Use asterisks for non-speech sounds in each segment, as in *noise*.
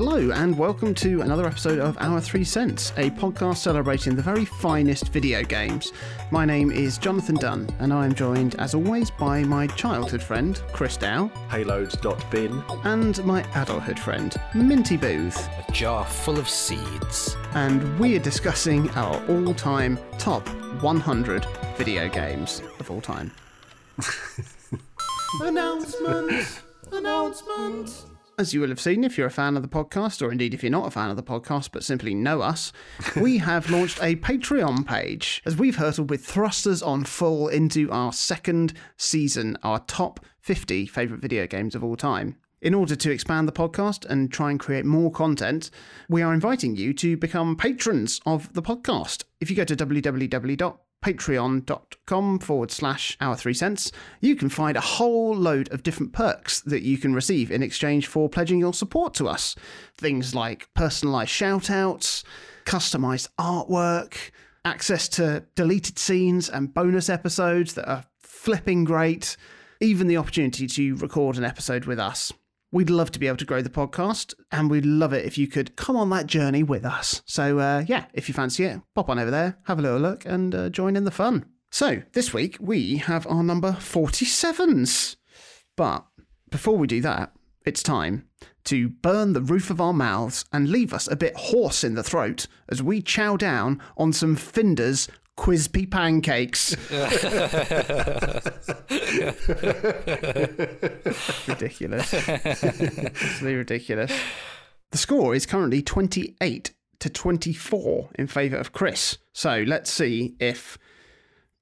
Hello, and welcome to another episode of Our Three Cents, a podcast celebrating the very finest video games. My name is Jonathan Dunn, and I am joined, as always, by my childhood friend, Chris Dow, Payload.bin. and my adulthood friend, Minty Booth. A jar full of seeds. And we are discussing our all time top 100 video games of all time. *laughs* announcement! Announcement! As you will have seen if you're a fan of the podcast, or indeed if you're not a fan of the podcast but simply know us, *laughs* we have launched a Patreon page as we've hurtled with thrusters on full into our second season, our top 50 favourite video games of all time. In order to expand the podcast and try and create more content, we are inviting you to become patrons of the podcast. If you go to www.patreon.com forward slash our three cents, you can find a whole load of different perks that you can receive in exchange for pledging your support to us. Things like personalized shout outs, customized artwork, access to deleted scenes and bonus episodes that are flipping great, even the opportunity to record an episode with us. We'd love to be able to grow the podcast, and we'd love it if you could come on that journey with us. So, uh, yeah, if you fancy it, pop on over there, have a little look, and uh, join in the fun. So, this week we have our number 47s. But before we do that, it's time to burn the roof of our mouths and leave us a bit hoarse in the throat as we chow down on some Finder's Quispy pancakes. *laughs* ridiculous. Absolutely ridiculous. The score is currently 28 to 24 in favour of Chris. So let's see if,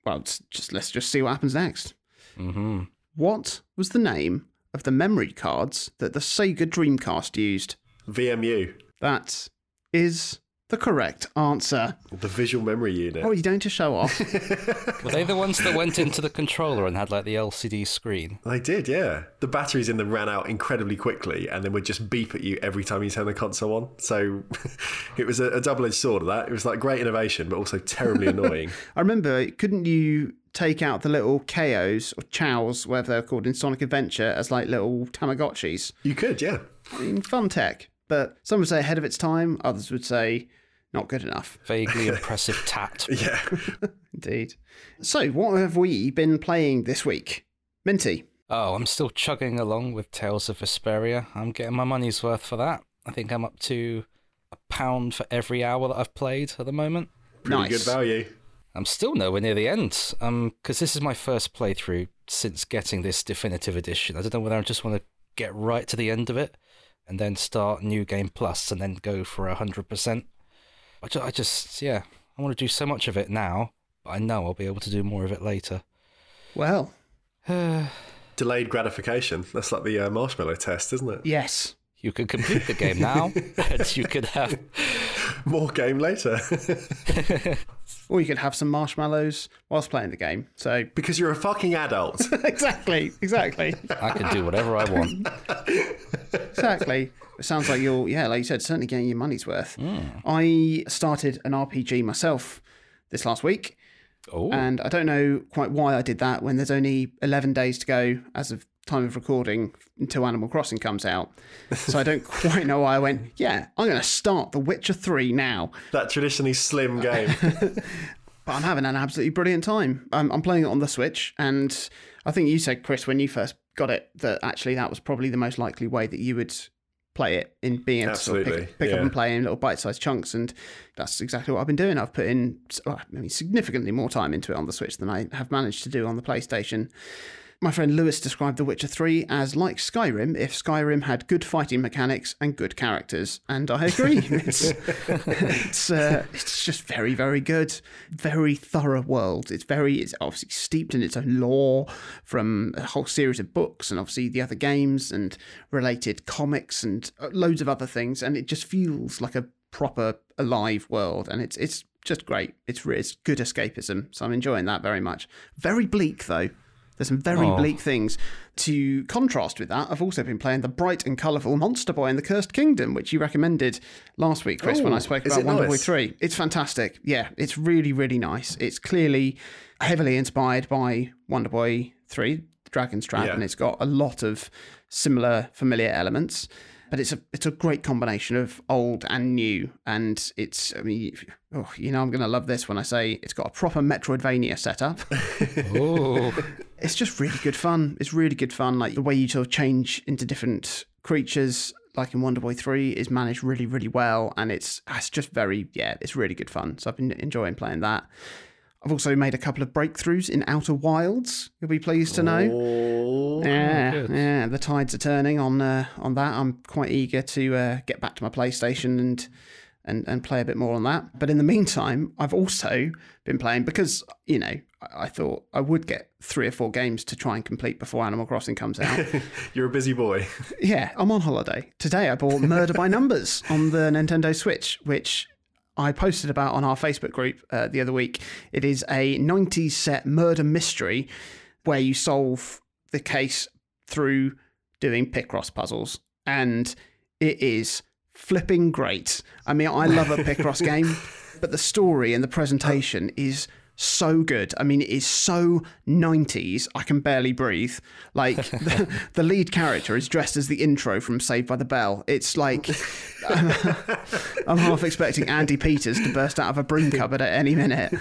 well, just let's just see what happens next. Mm-hmm. What was the name of the memory cards that the Sega Dreamcast used? VMU, That is the correct answer. the visual memory unit. What are you doing to show off? *laughs* Were they the ones that went into the controller and had like the LCD screen? They did, yeah. The batteries in them ran out incredibly quickly and then would just beep at you every time you turn the console on. So *laughs* it was a, a double edged sword of that. It was like great innovation, but also terribly annoying. *laughs* I remember, couldn't you take out the little KOs or chows, whatever they're called in Sonic Adventure, as like little Tamagotchis? You could, yeah. I mean, fun tech. But some would say ahead of its time, others would say not good enough. Vaguely *laughs* impressive tat. Yeah. *laughs* Indeed. So, what have we been playing this week? Minty. Oh, I'm still chugging along with Tales of Vesperia. I'm getting my money's worth for that. I think I'm up to a pound for every hour that I've played at the moment. Pretty Nice. good value. I'm still nowhere near the end. Um, because this is my first playthrough since getting this definitive edition. I don't know whether I just want to get right to the end of it and then start New Game Plus and then go for a hundred percent. I just, I just, yeah, I want to do so much of it now, but I know I'll be able to do more of it later. Well, *sighs* Delayed gratification. That's like the uh, marshmallow test, isn't it? yes. You can complete the game now, *laughs* and you could have. More game later. *laughs* Or you could have some marshmallows whilst playing the game. So, *laughs* because you're a fucking adult. *laughs* exactly, exactly, I can do whatever I want. exactly. It sounds like you're, yeah, like you said, certainly getting your money's worth. Hmm. I started an RPG myself this last week. Oh, And I don't know quite why I did that when there's only 11 days to go as of time of recording until Animal Crossing comes out. So I don't *laughs* quite know why I went, yeah, I'm going to start The Witcher 3 now. that traditionally slim uh, game. *laughs* But I'm having an absolutely brilliant time. I'm, I'm playing it on the Switch. And I think you said, Chris, when you first got it, that actually that was probably the most likely way that you would play it in being able to sort of pick, Absolutely, pick up and play in little bite-sized chunks and that's exactly what I've been doing I've put in well, I mean significantly more time into it on the Switch than I have managed to do on the PlayStation my friend Lewis described The Witcher 3 as like Skyrim if Skyrim had good fighting mechanics and good characters, and I agree. *laughs* it's it's, uh, it's just very, very good, very thorough world. It's very, it's obviously steeped in its own lore from a whole series of books and obviously the other games and related comics and uh, loads of other things, and it just feels like a proper alive world, and it's it's just great. It's it's good escapism, so I'm enjoying that very much. Very bleak though. There's some very Oh. bleak things. To contrast with that, I've also been playing the bright and colourful Monster Boy in the Cursed Kingdom, which you recommended last week, Chris, when I spoke about Wonder Boy 3. It's fantastic. Yeah, it's really, really nice. It's clearly heavily inspired by Wonder Boy 3, Dragon's Trap, Yeah. and it's got a lot of similar familiar elements. but it's a it's a great combination of old and new, and it's I mean, oh, you know, I'm gonna love this when I say it's got a proper Metroidvania setup. *laughs* Oh, *laughs* it's just really good fun. It's really good fun. Like the way you sort of change into different creatures, like in Wonder Boy Three, is managed really, really well, and it's it's just very yeah, it's really good fun. So I've been enjoying playing that. I've also made a couple of breakthroughs in Outer Wilds. You'll be pleased to know. Oh, Yeah, good. yeah, the tides are turning on uh, on that. I'm quite eager to uh, get back to my PlayStation and and and play a bit more on that. But in the meantime, I've also been playing because you know I, thought I would get three or four games to try and complete before Animal Crossing comes out. *laughs* You're a busy boy. *laughs* yeah, I'm on holiday today. I bought Murder by Numbers *laughs* on the Nintendo Switch, which. I posted about on our Facebook group uh, the other week. It is a 90s set murder mystery where you solve the case through doing Picross puzzles. And it is flipping great. I mean, I love a Picross game, but the story and the presentation is so good. I mean, it is so 90s, I can barely breathe. Like, *laughs* the, the lead character is dressed as the intro from Saved by the Bell. It's like, *laughs* I'm half expecting Andy Peters to burst out of a broom *laughs* cupboard at any minute.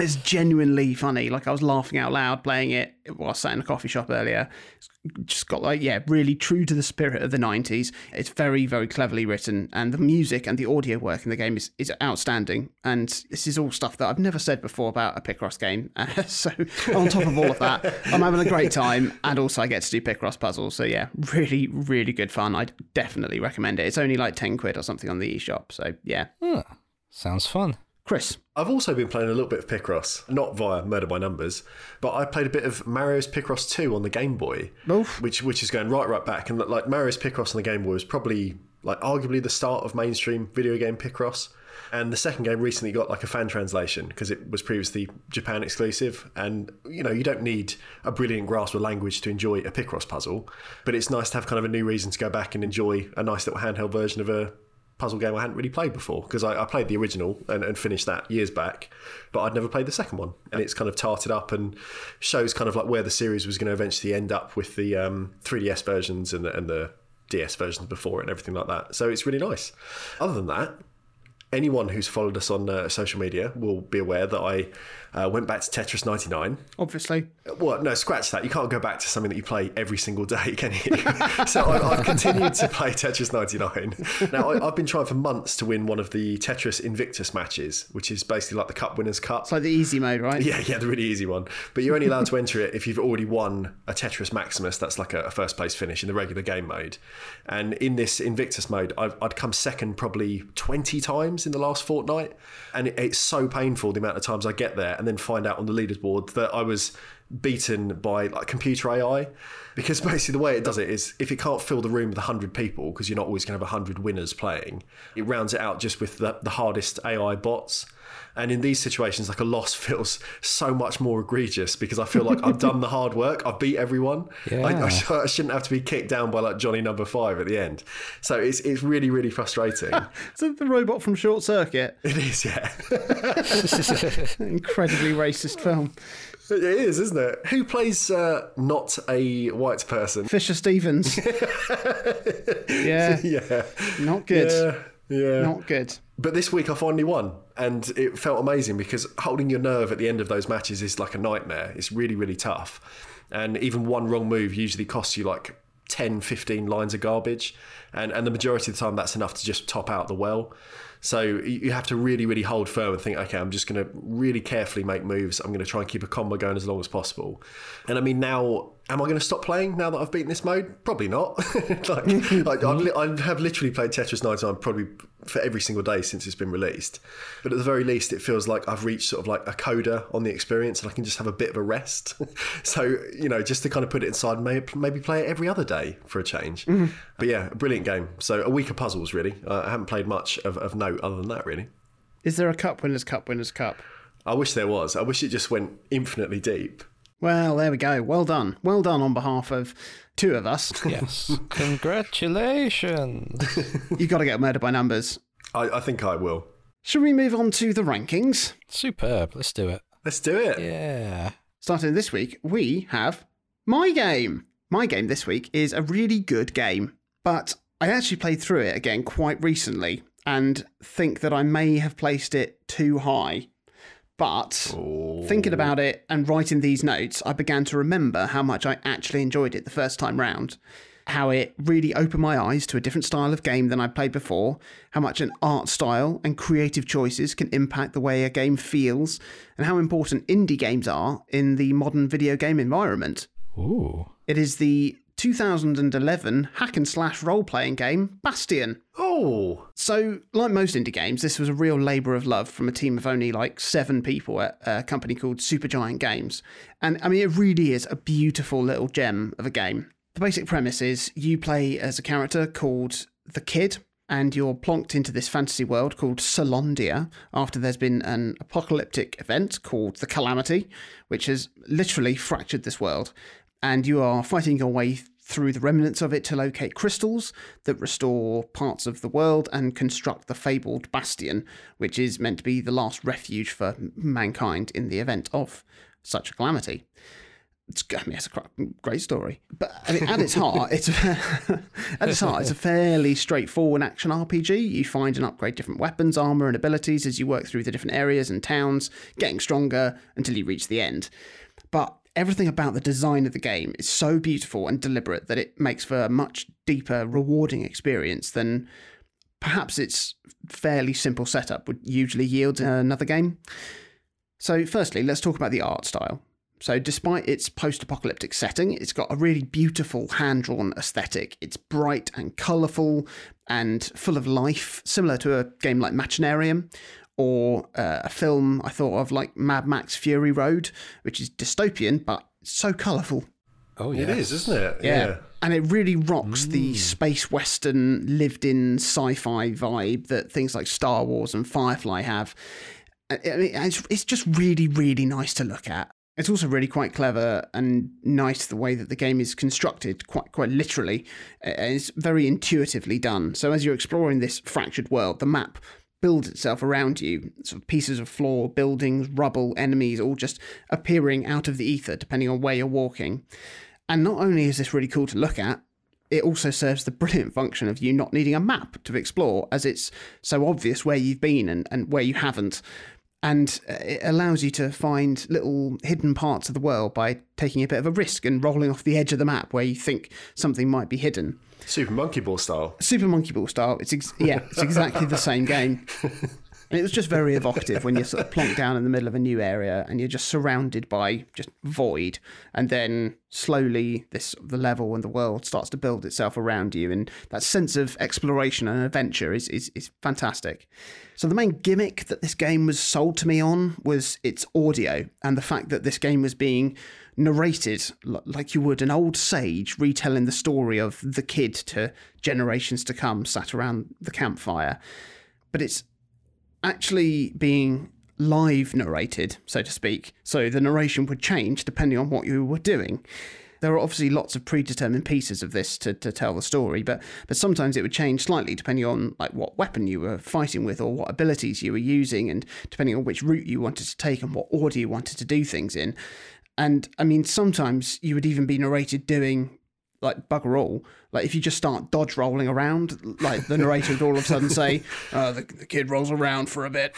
It's genuinely funny. Like I was laughing out loud playing it while I sat in a coffee shop earlier. It's just got like yeah, really true to the spirit of the nineties. It's very very cleverly written, and the music and the audio work in the game is is outstanding. And this is all stuff that I've never said before about a Picross game. Uh, *laughs* so on top of all of that, I'm having a great time, and also I get to do Picross puzzles. So yeah, really really good fun. I definitely recommend it. It's only like ten quid or something on the eShop. So yeah, sounds fun. Chris. I've also been playing a little bit of Picross, not via Murder by Numbers, but I played a bit of Mario's Picross 2 on the Game Boy, Oof. which which is going right right back. And like Mario's Picross on the Game Boy was probably like arguably the start of mainstream video game Picross. And the second game recently got like a fan translation because it was previously Japan exclusive. And you know, you don't need a brilliant grasp of language to enjoy a Picross puzzle, but it's nice to have kind of a new reason to go back and enjoy a nice little handheld version of a puzzle game I hadn't really played before because I, I played the original and, and finished that years back, but I'd never played the second one. And it's kind of tarted up and shows kind of like where the series was going to eventually end up with the um, 3DS versions and the, and the DS versions before it and everything like that. So it's really nice. Other than that, anyone who's followed us on uh, social media will be aware that I uh, went back to Tetris 99. Obviously, Well, no, scratch that. You can't go back to something that you play every single day, *laughs* can you? *laughs* so I, I've continued to play Tetris 99. Now, I, I've been trying for months to win one of the Tetris Invictus matches, which is basically like the Cup Winners' Cup. it's like the easy mode, right? Yeah, yeah, the really easy one. But you're only allowed to enter it if you've already won a Tetris Maximus. That's like a, a first place finish in the regular game mode. And in this Invictus mode, I've, I'd come second probably 20 times in the last fortnight. And it, it's so painful the amount of times I get there and then find out on the leaderboard that I was beaten by like computer AI. Because *laughs* basically the way it does it is if it can't fill the room with 100 people, because you're not always going to have 100 winners playing, it rounds it out just with the, the hardest AI bots. And in these situations, like a loss *laughs* feels so much more egregious because I feel like I've done the hard work. I've beat everyone. I, I, *laughs* I shouldn't have to be kicked down by like Johnny number five at the end. So it's it's really really frustrating. *laughs* Is it the robot from Short Circuit? it is, yeah. Incredibly racist film. It is, isn't it? Who plays uh, not a white person? Fisher Stevens. yeah, Yeah, not good. yeah, yeah. Not good. But this week I finally won, and it felt amazing because holding your nerve at the end of those matches is like a nightmare. It's really, really tough. And even one wrong move usually costs you like 10, 15 lines of garbage. And, and the majority of the time, that's enough to just top out the well. So you you have to really, really hold firm and think, okay, I'm just going to really carefully make moves. I'm going to try and keep a combo going as long as possible. And I mean, now, am I going to stop playing now that I've beaten this mode? Probably not. *laughs* like, *laughs* like, I've, li- I have literally played Tetris 99 probably for every single day since it's been released. But at the very least, it feels like I've reached sort of like a coda on the experience and I can just have a bit of a rest. *laughs* so, you know, just to kind of put it inside, maybe, maybe play it every other day for a change. But yeah, a brilliant game. So a week of puzzles, really. Uh, I haven't played much of, of note other than that, really. Is there a Cup Winners' Cup Winners' Cup? I wish there was. I wish it just went infinitely deep. Well, there we go. Well done. Well done on behalf of two of us. *laughs* Yes. Congratulations. *laughs* you got to get murdered by numbers. I, I think I will. Should we move on to the rankings? Superb. Let's do it. Let's do it. Yeah. Starting this week, we have my game. My game this week is a really good game, but I actually played through it again quite recently and think that I may have placed it too high. But thinking oh. about it and writing these notes, I began to remember how much I actually enjoyed it the first time round. How it really opened my eyes to a different style of game than I'd played before, how much an art style and creative choices can impact the way a game feels, and how important indie games are in the modern video game environment. Ooh. It is the 2011 hack and slash role playing game Bastion. Oh, So, like most indie games, this was a real labour of love from a team of only like seven people at a company called Supergiant Games. And I mean, it really is a beautiful little gem of a game. The basic premise is you play as a character called the Kid, and you're plonked into this fantasy world called Caelondia after there's been an apocalyptic event called the Calamity, which has literally fractured this world. And you are fighting your way through the remnants of it to locate crystals that restore parts of the world and construct the fabled bastion, which is meant to be the last refuge for mankind in the event of such a calamity. It's, I mean, it's a great story, but I mean, at its heart, it's *laughs* at its heart, it's a fairly straightforward action RPG. You find and upgrade different weapons, armor, and abilities as you work through the different areas and towns, getting stronger until you reach the end. But everything about the design of the game is so beautiful and deliberate that it makes for a much deeper, rewarding experience than perhaps its fairly simple setup would usually yield in another game. So, firstly, let's talk about the art style. So, despite its post apocalyptic setting, it's got a really beautiful hand drawn aesthetic. It's bright and colourful and full of life, similar to a game like Machinarium or uh, a film I thought of like Mad Max Fury Road, which is dystopian but so colourful. Oh, it yeah. is, isn't it? Yeah. And it really rocks the space western lived in sci fi vibe that things like Star Wars and Firefly have. I I mean, it's, it's just really, really nice to look at. It's also really quite clever and nice the way that the game is constructed, quite quite literally. It's very intuitively done. So as you're exploring this fractured world, the map builds itself around you. Sort of pieces of floor, buildings, rubble, enemies, all just appearing out of the ether, depending on where you're walking. And not only is this really cool to look at, it also serves the brilliant function of you not needing a map to explore, as it's so obvious where you've been and, and where you haven't. And uh, it allows you to find little hidden parts of the world by taking a bit of a risk and rolling off the edge of the map where you think something might be hidden. Super Monkey Ball style. Super Monkey Ball style. It's ex- yeah, it's exactly the same game. *laughs* And it was just very evocative when you're sort of plonked down in the middle of a new area and you're just surrounded by just void, and then slowly this the level and the world starts to build itself around you, and that sense of exploration and adventure is is, is fantastic. So the main gimmick that this game was sold to me on was its audio and the fact that this game was being narrated like you would an old sage retelling the story of the kid to generations to come sat around the campfire. But it's actually being live narrated, so to speak. So the narration would change depending on what you were doing. There are obviously lots of predetermined pieces of this to, to tell the story, but but sometimes it would change slightly depending on like what weapon you were fighting with or what abilities you were using, and depending on which route you wanted to take and what order you wanted to do things in. And I mean, sometimes you would even be narrated doing like bugger all. Like if you just start dodge rolling around, like the narrator would all of a sudden say, uh, *laughs* the, "The kid rolls around for a bit,"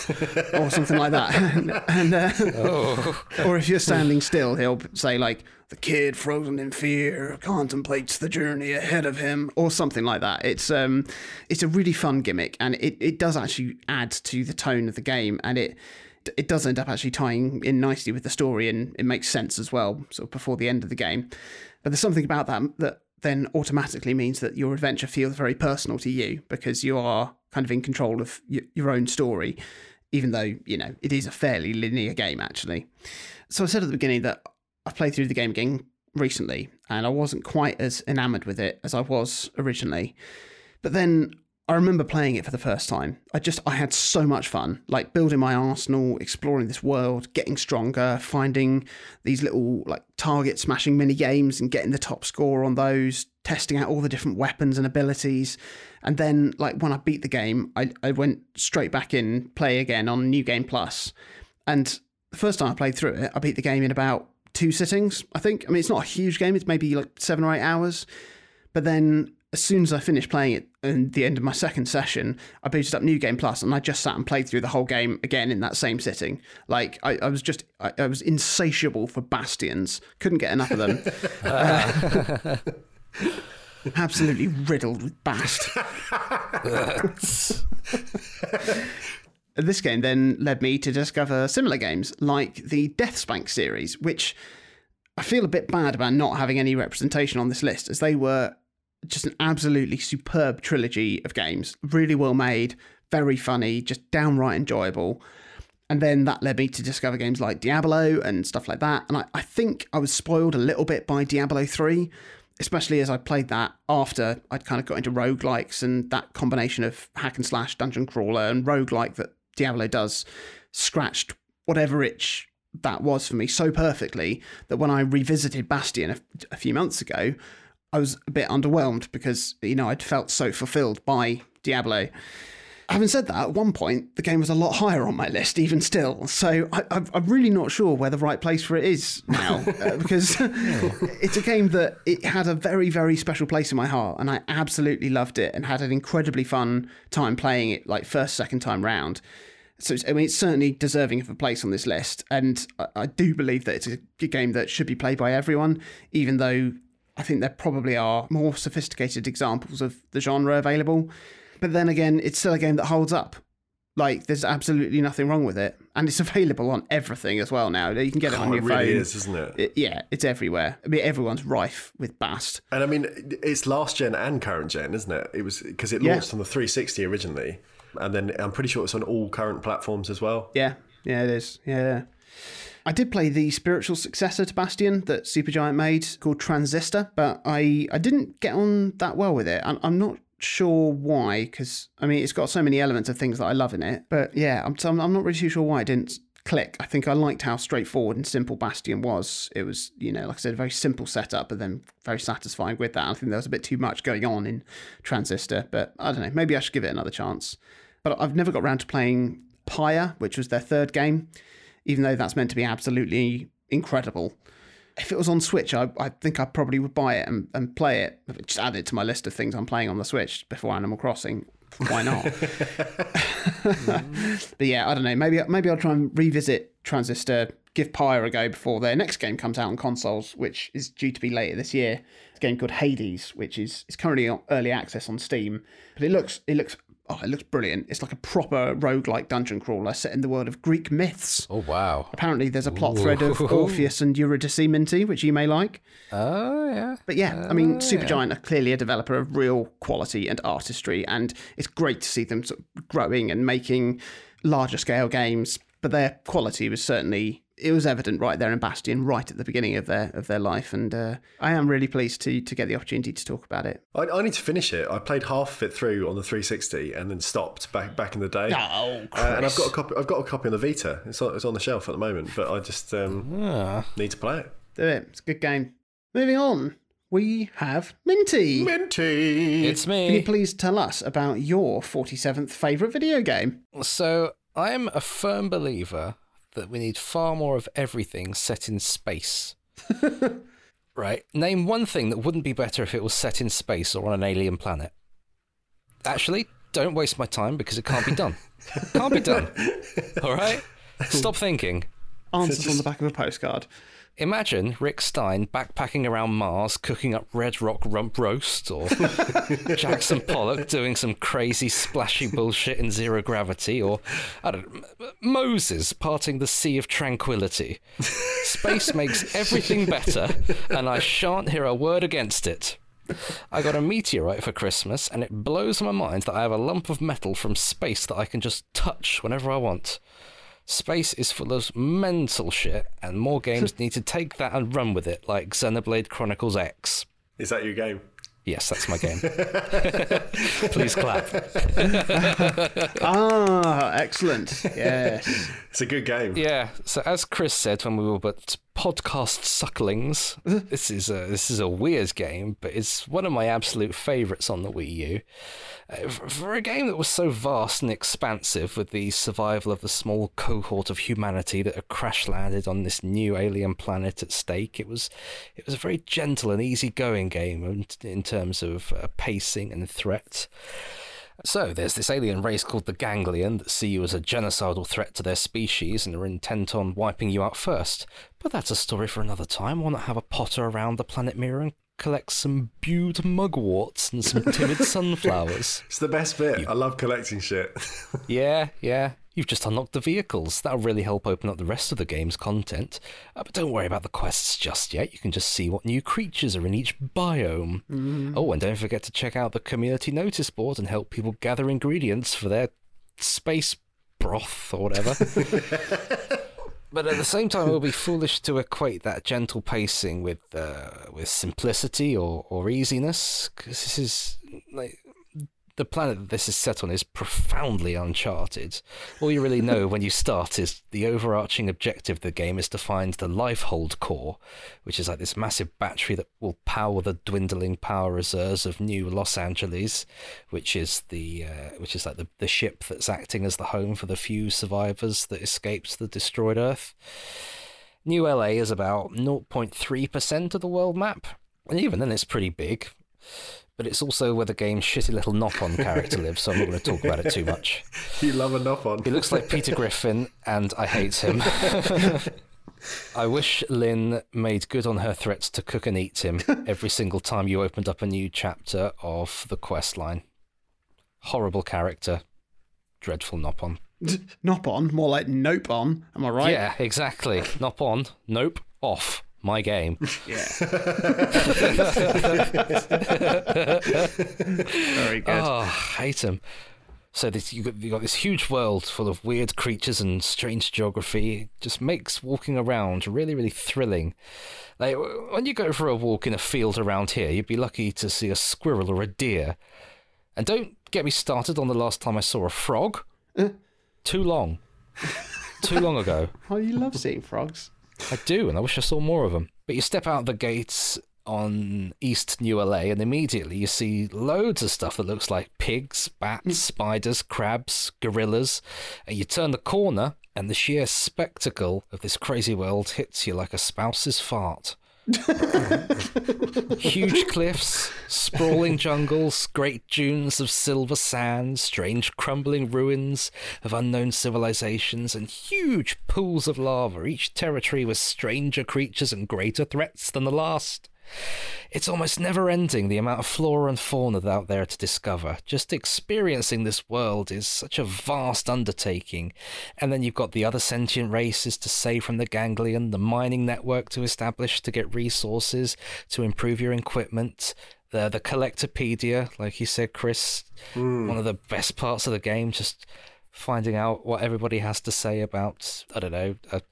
or something like that. *laughs* and uh, or if you're standing still, he'll say like, "The kid, frozen in fear, contemplates the journey ahead of him," or something like that. It's um, it's a really fun gimmick, and it it does actually add to the tone of the game, and it it does end up actually tying in nicely with the story and it makes sense as well sort of before the end of the game but there's something about that that then automatically means that your adventure feels very personal to you because you are kind of in control of y- your own story even though you know it is a fairly linear game actually. So i said at the beginning that i played through the game again recently and i wasn't quite as enamored with it as i was originally. But then I remember playing it for the first time. I just I had so much fun, like building my arsenal, exploring this world, getting stronger, finding these little like target smashing mini games and getting the top score on those, testing out all the different weapons and abilities. And then like when I beat the game, I, I went straight back in, play again on New Game Plus. And the first time I played through it, I beat the game in about two sittings, I think. I mean, it's not a huge game, it's maybe like seven or eight hours. But then as soon as I finished playing it in the end of my second session, I booted up New Game Plus and I just sat and played through the whole game again in that same sitting. Like I, I was just I, I was insatiable for bastions. Couldn't get enough of them. Uh, *laughs* absolutely riddled with bast. this game then led me to discover similar games like the Deathspank series, which I feel a bit bad about not having any representation on this list, as they were just an absolutely superb trilogy of games. Really well made, very funny, just downright enjoyable. And then that led me to discover games like Diablo and stuff like that. And I, I think I was spoiled a little bit by Diablo 3, especially as I played that after I'd kind of got into roguelikes and that combination of hack and slash dungeon crawler and roguelike that Diablo does scratched whatever itch that was for me so perfectly that when I revisited Bastion a, a few months ago, I was a bit underwhelmed because, you know, I'd felt so fulfilled by Diablo. Having said that, at one point, the game was a lot higher on my list, even still. So I, am really not sure where the right place for it is now, *laughs* uh, because *laughs* it's a game that it had a very, very special place in my heart, and I absolutely loved it and had an incredibly fun time playing it, like first, second time round. So I mean, it's certainly deserving of a place on this list, and I, I do believe that it's a game that should be played by everyone, even though I think there probably are more sophisticated examples of the genre available. But then again, it's still a game that holds up. Like, there's absolutely nothing wrong with it. And it's *laughs* available on everything as well now. You can get it on your it really phone. is, isn't it? It- yeah, it's everywhere. I mean, everyone's rife with Bast. And I mean, it's last gen and current gen, isn't it? It was because it Yeah. launched on the 360 originally, and then I'm pretty sure it's on all current platforms as well. Yeah, yeah, it is. Yeah. I did play the spiritual successor to Bastion that Supergiant made called Transistor, but I, I didn't get on that well with it. I'm, I'm not sure why, because I mean, it's got so many elements of things that I love in it. But yeah, I'm, I'm not really too sure why it didn't click. I think I liked how straightforward and simple Bastion was. It was, you know, like I said, a very simple setup, but then very satisfying with that. I think there was a bit too much going on in Transistor, but I don't know. Maybe I should give it another chance. But I've never got around to playing Pyre, which was their third game, even though that's meant to be absolutely incredible. If it was on Switch, I, I think I probably would buy it and, and play it. Just add it to my list of things I'm playing on the Switch before Animal Crossing. Why not? *laughs* *laughs* but yeah, I don't know. Maybe maybe I'll try and revisit Transistor, give Pyre a go before their next game comes out on consoles, which is due to be later this year. It's a game called Hades, which is is currently on early access on Steam. But it looks it looks oh it looks brilliant. It's like a proper roguelike dungeon crawler set in the world of Greek myths. Oh wow. Apparently, there's a plot thread of Orpheus and Eurydice Minty, which you may like. Oh yeah. But yeah, I mean, oh, Supergiant are clearly a developer of real quality and artistry, and it's great to see them sort of growing and making larger scale games. But their quality was certainly it was evident right there in Bastion, right at the beginning of their of their life, and uh, I am really pleased to to get the opportunity to talk about it. I, I need to finish it. I played half of it through on the 360 and then stopped back back in the day. Oh, Uh, and I've got a copy. I've got a copy on the Vita. It's on, it's on the shelf at the moment, but I just um, Ah. need to play it. do it. It's a good game. Moving on, we have Minty. Minty. It's me. Can you please tell us about your 47th favourite video game? So I'm a firm believer that we need far more of everything set in space. *laughs* right? Name one thing that wouldn't be better if it was set in space or on an alien planet. Actually, don't waste my time because it can't be done. can't be done. *laughs* All right? Stop thinking. Answers on the back of a postcard. Imagine Rick Stein backpacking around Mars, cooking up red rock rump roast, or *laughs* Jackson Pollock doing some crazy splashy bullshit in zero gravity, or I don't know, Moses parting the sea of tranquility. Space makes everything better, and I shan't hear a word against it. I got a meteorite for Christmas, and it blows my mind that I have a lump of metal from space that I can just touch whenever I want. Space is full of mental shit, and more games *laughs* need to take that and run with it, like Xenoblade Chronicles X. Is that your game? Yes, that's my game. *laughs* Please clap. *laughs* Ah, excellent. Yes. It's a good game. Yeah, so as Chris said when we were but podcast sucklings. *laughs* this is a this is a weird game, but it's one of my absolute favourites on the Wii U. Uh, for a game that was so vast and expansive, with the survival of the small cohort of humanity that had crash landed on this new alien planet at stake, it was it was a very gentle and easygoing game in, in terms of uh, pacing and threat. So, there's this alien race called the Ganglion that see you as a genocidal threat to their species and are intent on wiping you out first. But that's a story for another time. Why not have a potter around the planet Mira and collect some bewed mugworts and some timid *laughs* sunflowers? It's the best bit. I love collecting shit. Yeah, yeah. You've just unlocked the vehicles. That'll really help open up the rest of the game's content. Uh, but don't worry about the quests just yet. You can just see what new creatures are in each biome. Oh, and don't forget to check out the community notice board and help people gather ingredients for their space broth or whatever. *laughs* but at the same time, it would be foolish to equate that gentle pacing with uh, with simplicity or, or easiness, because this is like the planet that this is set on is profoundly uncharted. All you really know when you start is the overarching objective of the game is to find the Lifehold core, which is like this massive battery that will power the dwindling power reserves of New Los Angeles, which is the uh, which is like the, the ship that's acting as the home for the few survivors that escaped the destroyed Earth. New LA is about 0.3% of the world map, and even then it's pretty big but it's also where the game's shitty little Nopon character lives, so I'm not going to talk about it too much. *laughs* you love a Nopon. He looks like Peter Griffin, and I hate him. *laughs* I wish Lin made good on her threats to cook and eat him every single time you opened up a new chapter of the quest line. Horrible character, dreadful Nopon. *laughs* Nopon, more like nope on. Am I right? Yeah, exactly. Nopon, nope, off my game. *laughs* Yeah. *laughs* Very good. Oh, hate him. So this, you got, you got this huge world full of weird creatures and strange geography. It just makes walking around really, really thrilling. Like when you go for a walk in a field around here, you'd be lucky to see a squirrel or a deer. And don't get me started on the last time I saw a frog. Eh? Too long. *laughs* Too long ago. Oh, you love seeing frogs. I do, and I wish I saw more of them. But you step out the gates on East New LA, and immediately you see loads of stuff that looks like pigs, bats, hmm. spiders, crabs, gorillas. And you turn the corner, and the sheer spectacle of this crazy world hits you like a spouse's fart. *laughs* Huge cliffs, sprawling jungles, great dunes of silver sand, strange crumbling ruins of unknown civilizations, and huge pools of lava, each territory with stranger creatures and greater threats than the last. It's almost never ending the amount of flora and fauna out there to discover. Just experiencing this world is such a vast undertaking. And then you've got the other sentient races to save from the ganglion, the mining network to establish to get resources, to improve your equipment, the the collectopedia, like you said, Chris, Hmm. one of the best parts of the game, just finding out what everybody has to say about I don't know a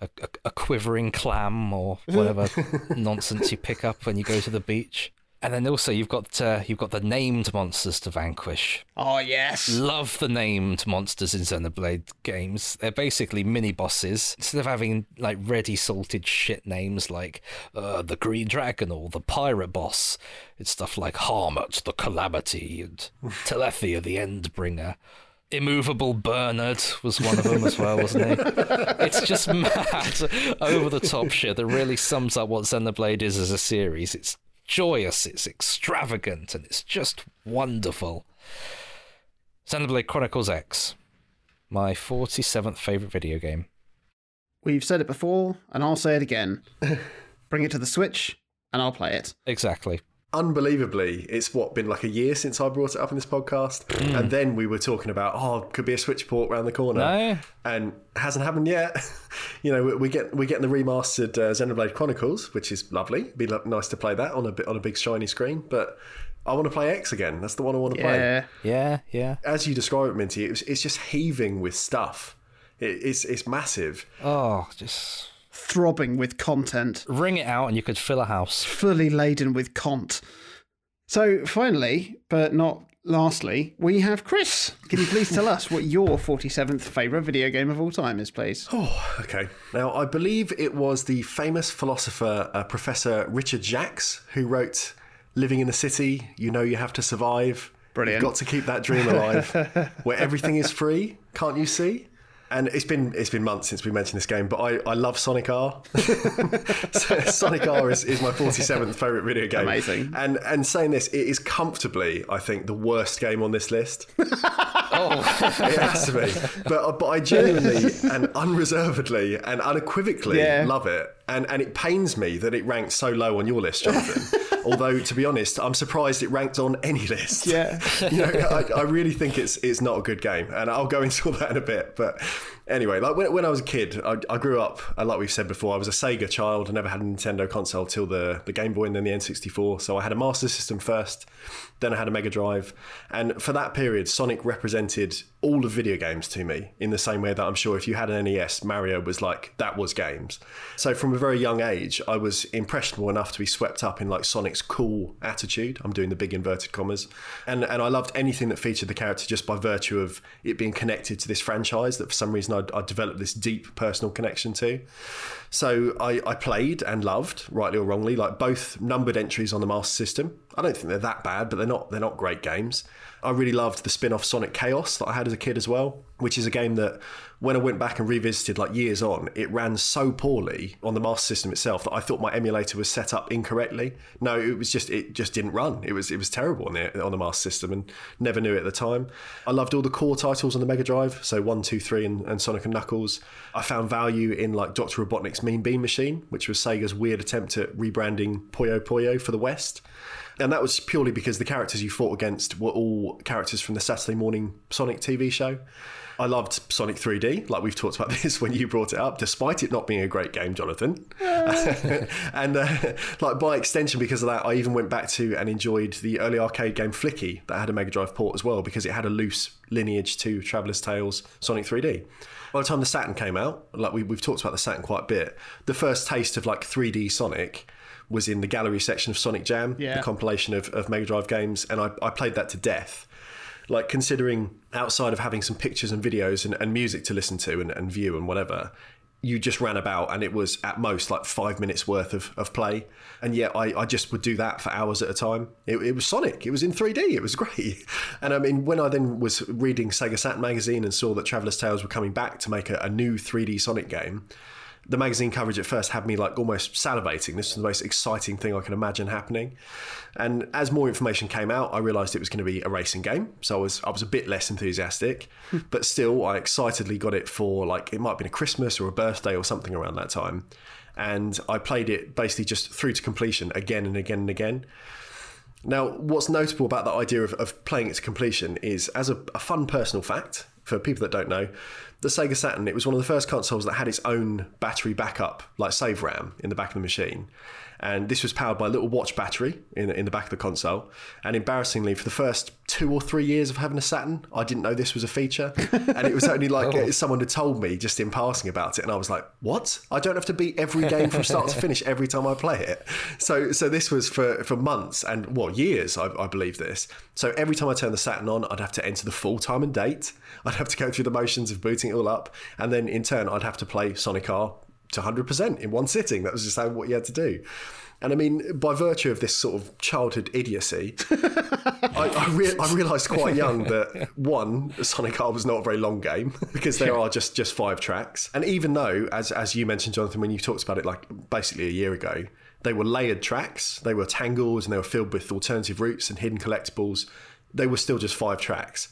a, a quivering clam or *laughs* whatever nonsense you pick up when you go to the beach. And then also you've got uh, you've got the named monsters to vanquish. Oh, yes. Love the named monsters in Xenoblade games. They're basically mini bosses. Instead of having like ready salted shit names like uh, the Green Dragon or the Pirate Boss, it's stuff like Harmut the Calamity and *laughs* Telethia the Endbringer. Immovable Bernard was one of them as well, wasn't he? It's just *laughs* mad, over the top shit that really sums up what Xenoblade is as a series. It's joyous, it's extravagant, and it's just wonderful. Xenoblade Chronicles X, my 47th favourite video game. We've said it before, and I'll say it again. *laughs* Bring it to the Switch, and I'll play it. Exactly. Unbelievably, it's what been like a year since I brought it up in this podcast, Hmm. and then we were talking about oh, could be a Switch port around the corner, No? and hasn't happened yet. *laughs* you know, we, we get we're getting the remastered uh, Xenoblade Chronicles, which is lovely. It'd be lo- nice to play that on a bit on a big shiny screen, but I want to play X again. That's the one I want to play. Yeah. Yeah, yeah. As you describe it, Minty, it was, it's just heaving with stuff. It, it's it's massive. Oh, just Throbbing with content. ring it out and you could fill a house. fully laden with cont. So finally, but not lastly, we have Chris. Can you please tell us what your 47th favourite video game of all time is, please? *sighs* Oh, okay. Now, I believe it was the famous philosopher, uh, Professor Richard Jacques, who wrote Living in the City, You Know You Have to Survive. Brilliant. You've got to keep that dream alive, *laughs* where everything is free, can't you see? And it's been it's been months since we mentioned this game, but I, I love Sonic R. *laughs* so Sonic R is, is my 47th favourite video game. Amazing. And and saying this, it is comfortably, I think, the worst game on this list. *laughs* oh, It has to be. But, but I genuinely and unreservedly and unequivocally Yeah. love it. And, and it pains me that it ranked so low on your list, Jonathan. *laughs* Although, to be honest, I'm surprised it ranked on any list. Yeah. *laughs* you know, I, I really think it's it's not a good game, and I'll go into all that in a bit. But anyway, like when, when I was a kid, I, I grew up, uh, like we've said before, I was a Sega child. I never had a Nintendo console till the the Game Boy and then the N64. So I had a Master System first, then I had a Mega Drive, and for that period, Sonic represented all of video games to me in the same way that I'm sure if you had an NES, Mario was like that was games. So from a very young age, I was impressionable enough to be swept up in like Sonic's cool attitude. I'm doing the big inverted commas, and and I loved anything that featured the character just by virtue of it being connected to this franchise that for some reason I'd developed this deep personal connection to. So I, I played and loved, rightly or wrongly, like both numbered entries on the Master System. I don't think they're that bad, but they're not they're not great games. I really loved the spin-off Sonic Chaos that I had as a kid as well, which is a game that when I went back and revisited like years on, it ran so poorly on the Master System itself that I thought my emulator was set up incorrectly. No, it was just it just didn't run. It was it was terrible on the on the Master System and never knew it at the time. I loved all the core titles on the Mega Drive, so one, two, three, and, and Sonic and Knuckles. I found value in like Dr. Robotnik's Mean Bean Machine, which was Sega's weird attempt at rebranding Puyo Puyo for the West. And that was purely because the characters you fought against were all characters from the Saturday morning Sonic TV show. I loved Sonic 3D, like we've talked about *laughs* this when you brought it up, despite it not being a great game, Jonathan. *laughs* and uh, like by extension, because of that, I even went back to and enjoyed the early arcade game Flicky that had a Mega Drive port as well, because it had a loose lineage to Traveller's Tales Sonic 3D. By the time the Saturn came out, like we, we've talked about the Saturn quite a bit, the first taste of like 3D Sonic was in the gallery section of Sonic Jam, Yeah. the compilation of, of Mega Drive games, and I, I played that to death. Like considering outside of having some pictures and videos and, and music to listen to and, and view and whatever, you just ran about and it was at most like five minutes worth of, of play. And yet I, I just would do that for hours at a time. It, it was Sonic. It was in 3D. It was *laughs* great. And I mean, when I then was reading Sega Saturn magazine and saw that Traveller's Tales were coming back to make a, a new 3D Sonic game, the magazine coverage at first had me like almost salivating. This was the most exciting thing I can imagine happening. And as more information came out, I realised it was going to be a racing game. So I was I was a bit less enthusiastic, hmm. but still I excitedly got it for like it might have been a Christmas or a birthday or something around that time. And I played it basically just through to completion again and again and again. Now, what's notable about that idea of, of playing it to completion is, as a, a fun personal fact, for people that don't know, the Sega Saturn, it was one of the first consoles that had its own battery backup, like save RAM, in the back of the machine. And this was powered by a little watch battery in, in the back of the console. And embarrassingly, for the first two or three years of having a Saturn, I didn't know this was a feature. And it was only like uh, *laughs* someone had told me just in passing about it. And I was like, what? I don't have to beat every game from start to finish every time I play it. So so this was for, for months and, well, years, I, I believe this. So every time I turned the Saturn on, I'd have to enter the full time and date. I'd have to go through the motions of booting it all up. And then in turn, I'd have to play Sonic R to 100% in one sitting. That was just how, what you had to do. And I mean, by virtue of this sort of childhood idiocy, *laughs* I, I, rea- I realised quite young that one, Sonic R was not a very long game *laughs* because there are just, just five tracks. And even though, as as you mentioned, Jonathan, when you talked about it like basically a year ago, they were layered tracks, they were tangled, and they were filled with alternative routes and hidden collectibles. They were still just five tracks,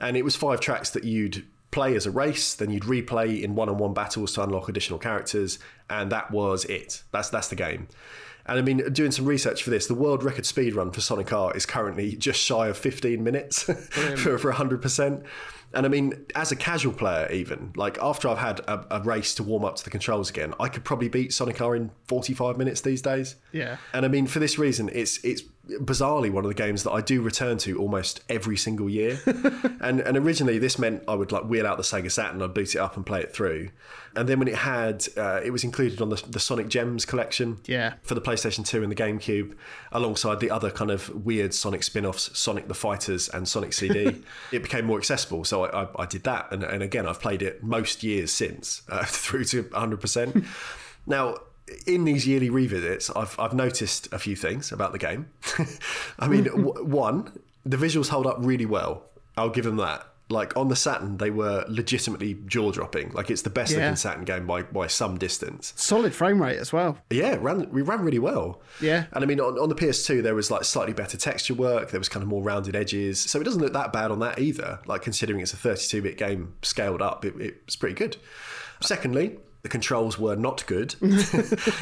and it was five tracks that you'd play as a race, then you'd replay in one-on-one battles to unlock additional characters, and that was it. That's that's the game. And I mean, doing some research for this, the world record speed run for Sonic R is currently just shy of 15 minutes *laughs* for, for 100%. And I mean, as a casual player, even, like after I've had a, a race to warm up to the controls again, I could probably beat Sonic R in 45 minutes these days. Yeah. And I mean, for this reason, it's it's bizarrely one of the games that I do return to almost every single year. *laughs* and and originally this meant I would like wheel out the Sega Saturn, I'd boot it up and play it through. And then when it had, uh, it was included on the, the Sonic Gems collection Yeah. for the PlayStation 2 and the GameCube, alongside the other kind of weird Sonic spin offs, Sonic the Fighters and Sonic CD. *laughs* it became more accessible. So I, I, I did that. And, and again, I've played it most years since uh, *laughs* through to 100%. now, in these yearly revisits, I've, I've noticed a few things about the game. *laughs* I mean, *laughs* w- one, the visuals hold up really well. I'll give them that. Like on the Saturn, they were legitimately jaw dropping. Like it's the best Yeah. looking Saturn game by, by some distance. Solid frame rate as well. Yeah, ran we ran really well. Yeah. and I mean on, on the PS2 there was like slightly better texture work. There was kind of more rounded edges, so it doesn't look that bad on that either. Like considering it's a 32-bit game scaled up, it, it's pretty good. Secondly. The controls were not good, *laughs* and,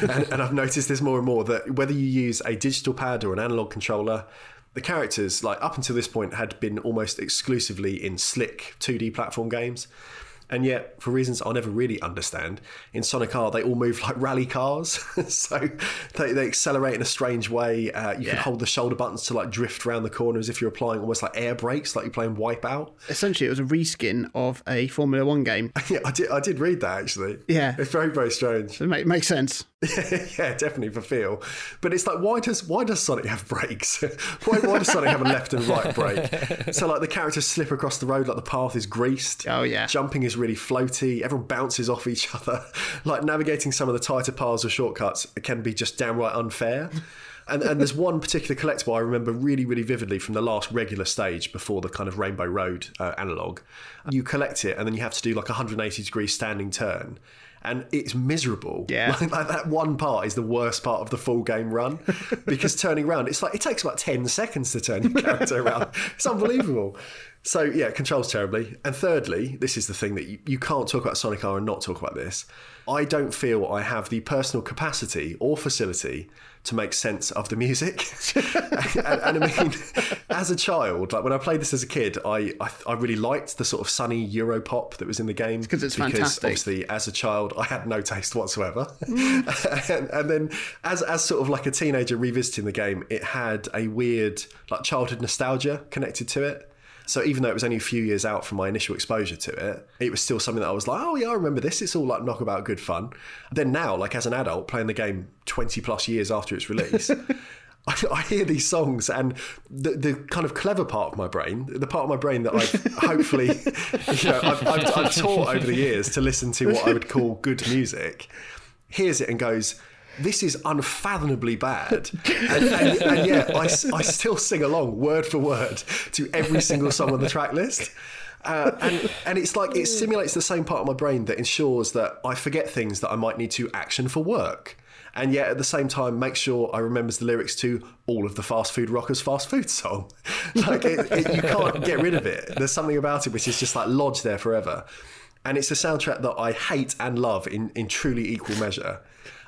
and I've noticed this more and more that whether you use a digital pad or an analog controller, the characters, like up until this point, had been almost exclusively in slick 2D platform games. And yet, for reasons I'll never really understand, in Sonic R, they all move like *laughs* rally cars. *laughs* so they, they accelerate in a strange way. Uh, you can hold the shoulder buttons to like drift around the corner as if you're applying almost like air brakes, like you're playing Wipeout. Essentially, it was a reskin of a Formula One game. *laughs* yeah, I did, I did read that actually. Yeah. It's very, very strange. It make, makes sense. *laughs* yeah, definitely for feel. But it's like, why does why does Sonic have brakes? *laughs* why, why does Sonic have a left and right brake? So like the characters slip across the road like the path is greased. Oh, yeah. Jumping is really floaty. Everyone bounces off each *laughs* other. Like navigating some of the tighter paths or shortcuts can be just downright unfair. And, and there's one particular collectible I remember really, really vividly from the last regular stage before the kind of Rainbow Road uh, analog. You collect it and then you have to do like a 180 degree standing turn. And it's miserable. Yeah. Like, *laughs* like that one part is the worst part of the full game run *laughs* because turning around, it's like it takes about 10 seconds to turn your character *laughs* around. It's unbelievable. So, yeah, it controls terribly. And thirdly, this is the thing that you, you can't talk about Sonic R and not talk about this. I don't feel I have the personal capacity or facility to make sense of the music. *laughs* and, and I mean, as a child, like when I played this as a kid, I, I I really liked the sort of sunny Euro pop that was in the game 'cause it's fantastic. obviously, as a child, I had no taste whatsoever. Mm. *laughs* and, and then, as as sort of like a teenager revisiting the game, it had a weird like childhood nostalgia connected to it. So even though it was only a few years out from my initial exposure to it, it was still something that I was like, oh yeah, I remember this. It's all like knockabout good fun. Then now, like as an adult playing the game twenty plus years after its release. *laughs* I, I hear these songs, and the, the kind of clever part of my brain, the part of my brain that I've *laughs* hopefully, you know, I've, I've, I've taught over the years to listen to what I would call good music, hears it and goes, this is unfathomably bad. And, and, and yet, I still sing along word for word to every single song on the track list. Uh, and, and it's like it simulates the same part of my brain that ensures that I forget things that I might need to action for work. And yet at the same time, make sure I remembers the lyrics to all of the Fast Food Rockers fast food song. *laughs* Like it, it, you can't get rid of it. There's something about it which is just like lodged there forever. And it's a soundtrack that I hate and love in, in truly equal measure.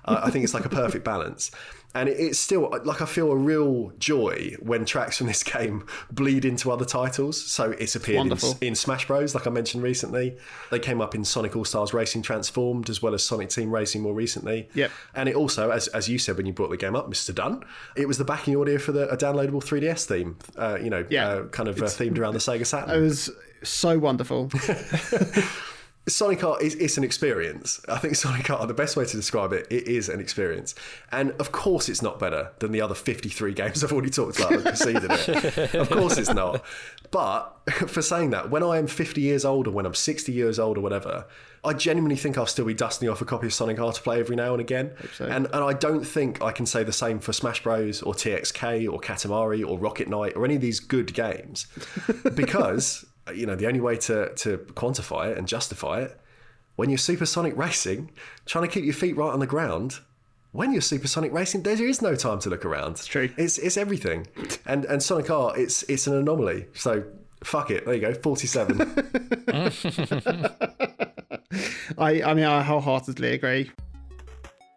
Uh, I think it's like a perfect balance. And it, it's still like I feel a real joy when tracks from this *laughs* game bleed into other titles. So it's appeared in, in Smash Bros, like I mentioned recently. They came up in Sonic All Stars Racing Transformed, as well as Sonic Team Racing more recently. Yep. And it also, as, as you said when you brought the game up, Mr. Dunn, it was the backing audio for the a downloadable 3DS theme. Uh, you know, Yeah. uh, kind of uh, themed around the Sega Saturn. It was so wonderful. *laughs* Sonic R is it's an experience. I think Sonic R, the best way to describe it, it is an experience. And of course, it's not better than the other 53 games I've already talked about that preceded it. Of course, it's not. But *laughs* for saying that, when I am 50 years old or when I'm 60 years old or whatever, I genuinely think I'll still be dusting off a copy of Sonic R to play every now and again. so. And, and I don't think I can say the same for Smash Bros. or TXK or Katamari or Rocket Knight or any of these good games. *laughs* Because, Uh, you know, the only way to, to quantify it and justify it, when you're supersonic racing, trying to keep your feet right on the ground, when you're supersonic racing, there is no time to look around. It's true. It's it's everything. And and Sonic R, it's it's an anomaly. So fuck it. There you go. Forty seven. *laughs* I, I mean, I wholeheartedly agree.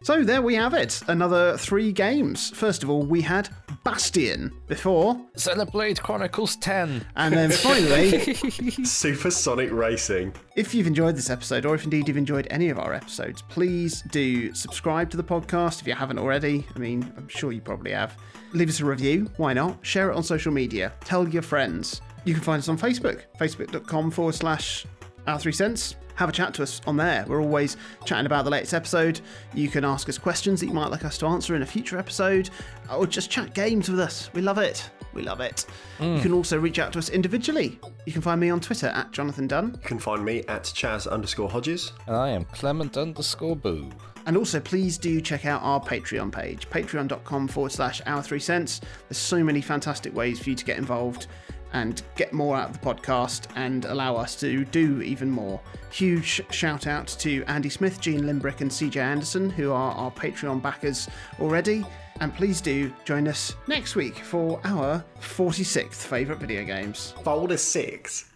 So there we have it. Another three games. First of all, we had Bastion before. Xenoblade Chronicles 10. And then finally, *laughs* Supersonic Racing. if you've enjoyed this episode, or if indeed you've enjoyed any of our episodes, please do subscribe to the podcast if you haven't already. I mean, I'm sure you probably have. Leave us a review. Why not? Share it on social media. Tell your friends. You can find us on Facebook, facebook.com forward slash our three cents. Have a chat to us on there. We're always chatting about the latest episode. You can ask us questions that you might like us to answer in a future episode, or just chat games with us. We love it. We love it. You mm. can also reach out to us individually. You can find me on Twitter at Jonathan Dunn. You can find me at Chas underscore Hodges. And I am Clement underscore Boo. And also, please do check out our Patreon page, patreon.com forward slash our three cents. There's so many fantastic ways for you to get involved and get more out of the podcast and allow us to do even more. Huge shout out to Andy Smith, Gene Limbrick, and CJ Anderson, who are our Patreon backers already. And please do join us next week for our 46th favourite video games. Folder 6.